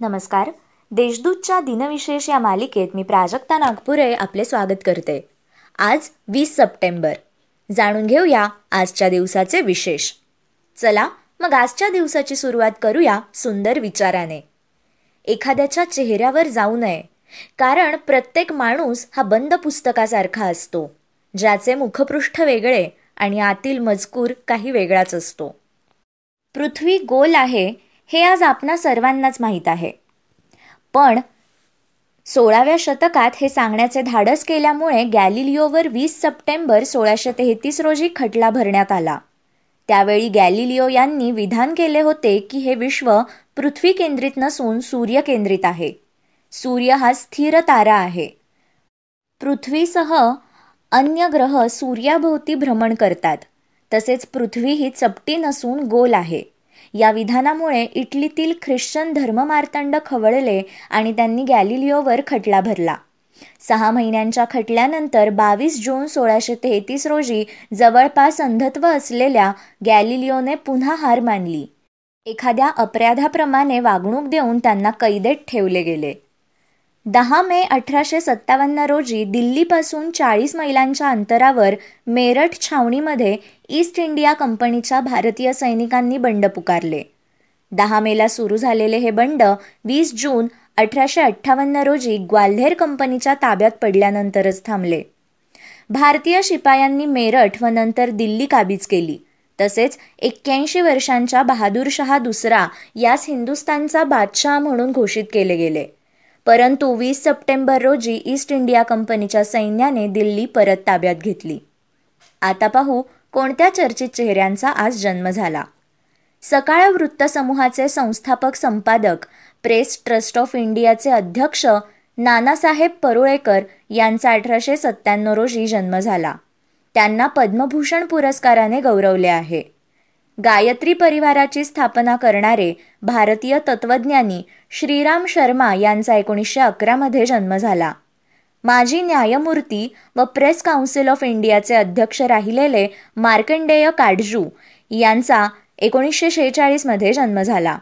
नमस्कार. देशदूतच्या दिनविशेष या मालिकेत मी प्राजक्ता नागपुरे आपले स्वागत करते. आज वीस सप्टेंबर. जाणून घेऊया आजच्या दिवसाचे विशेष. चला मग आजच्या दिवसाची सुरुवात करूया सुंदर विचाराने. एखाद्याच्या चेहऱ्यावर जाऊ नये कारण प्रत्येक माणूस हा बंद पुस्तकासारखा असतो ज्याचे मुखपृष्ठ वेगळे आणि आतील मजकूर काही वेगळाच असतो. पृथ्वी गोल आहे हे आज आपणा सर्वांनाच माहीत आहे. पण सोळाव्या शतकात हे सांगण्याचे धाडस केल्यामुळे गॅलिलिओवर वीस सप्टेंबर सोळाशे तेहतीस रोजी खटला भरण्यात आला. त्यावेळी गॅलिलिओ यांनी विधान केले होते की हे विश्व पृथ्वी केंद्रित नसून सूर्य केंद्रित आहे. सूर्य हा स्थिर तारा आहे. पृथ्वीसह अन्य ग्रह सूर्याभोवती भ्रमण करतात. तसेच पृथ्वी ही चपटी नसून गोल आहे. या विधानामुळे इटलीतील ख्रिश्चन धर्ममार्तंड खवळले आणि त्यांनी गॅलिलिओवर खटला भरला. सहा महिन्यांच्या खटल्यानंतर बावीस जून सोळाशे तेहतीस रोजी जवळपास अंधत्व असलेल्या गॅलिलिओने पुन्हा हार मानली. एखाद्या अपराधाप्रमाणे वागणूक देऊन त्यांना कैदेत ठेवले गेले. दहा मे अठराशे सत्तावन्न रोजी दिल्लीपासून चाळीस मैलांच्या अंतरावर मेरठ छावणीमध्ये ईस्ट इंडिया कंपनीच्या भारतीय सैनिकांनी बंड पुकारले. दहा मेला सुरू झालेले हे बंड वीस जून अठराशे अठ्ठावन्न रोजी ग्वाल्हेर कंपनीच्या ताब्यात पडल्यानंतरच थांबले. भारतीय शिपायांनी मेरठ व नंतर दिल्ली काबीज केली. तसेच एक्क्याऐंशी वर्षांच्या बहादूर शहा दुसरा यास हिंदुस्थानचा बादशाह म्हणून घोषित केले गेले. परंतु वीस सप्टेंबर रोजी ईस्ट इंडिया कंपनीच्या सैन्याने दिल्ली परत ताब्यात घेतली. आता पाहू कोणत्या चर्चित चेहऱ्यांचा आज जन्म झाला? सकाळ वृत्तसमूहाचे संस्थापक संपादक प्रेस ट्रस्ट ऑफ इंडियाचे अध्यक्ष नानासाहेब परुळेकर यांचा अठराशे सत्त्याण्णव रोजी जन्म झाला. त्यांना पद्मभूषण पुरस्काराने गौरवले आहे. गायत्री परिवाराची स्थापना करणारे भारतीय तत्वज्ञानी श्रीराम शर्मा यांचा एकोणीसशे अकरामध्ये जन्म झाला. माजी न्यायमूर्ती व प्रेस काउन्सिल ऑफ इंडियाचे अध्यक्ष राहिलेले मार्कंडेय काडजू यांचा एकोणीसशे शेहेचाळीसमध्ये जन्म झाला.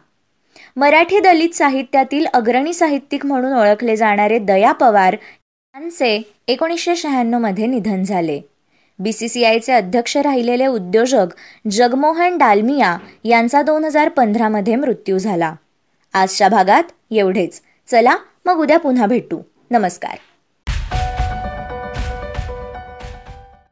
मराठी दलित साहित्यातील अग्रणी साहित्यिक म्हणून ओळखले जाणारे दया पवार यांचे एकोणीसशे शहाण्णवमध्ये निधन झाले. बी सी सी आयचे अध्यक्ष राहिलेले उद्योजक जगमोहन डालमिया यांचा दोन हजार पंधरामध्ये मृत्यू झाला. आजच्या भागात एवढेच. चला मग उद्या पुन्हा भेटू. नमस्कार.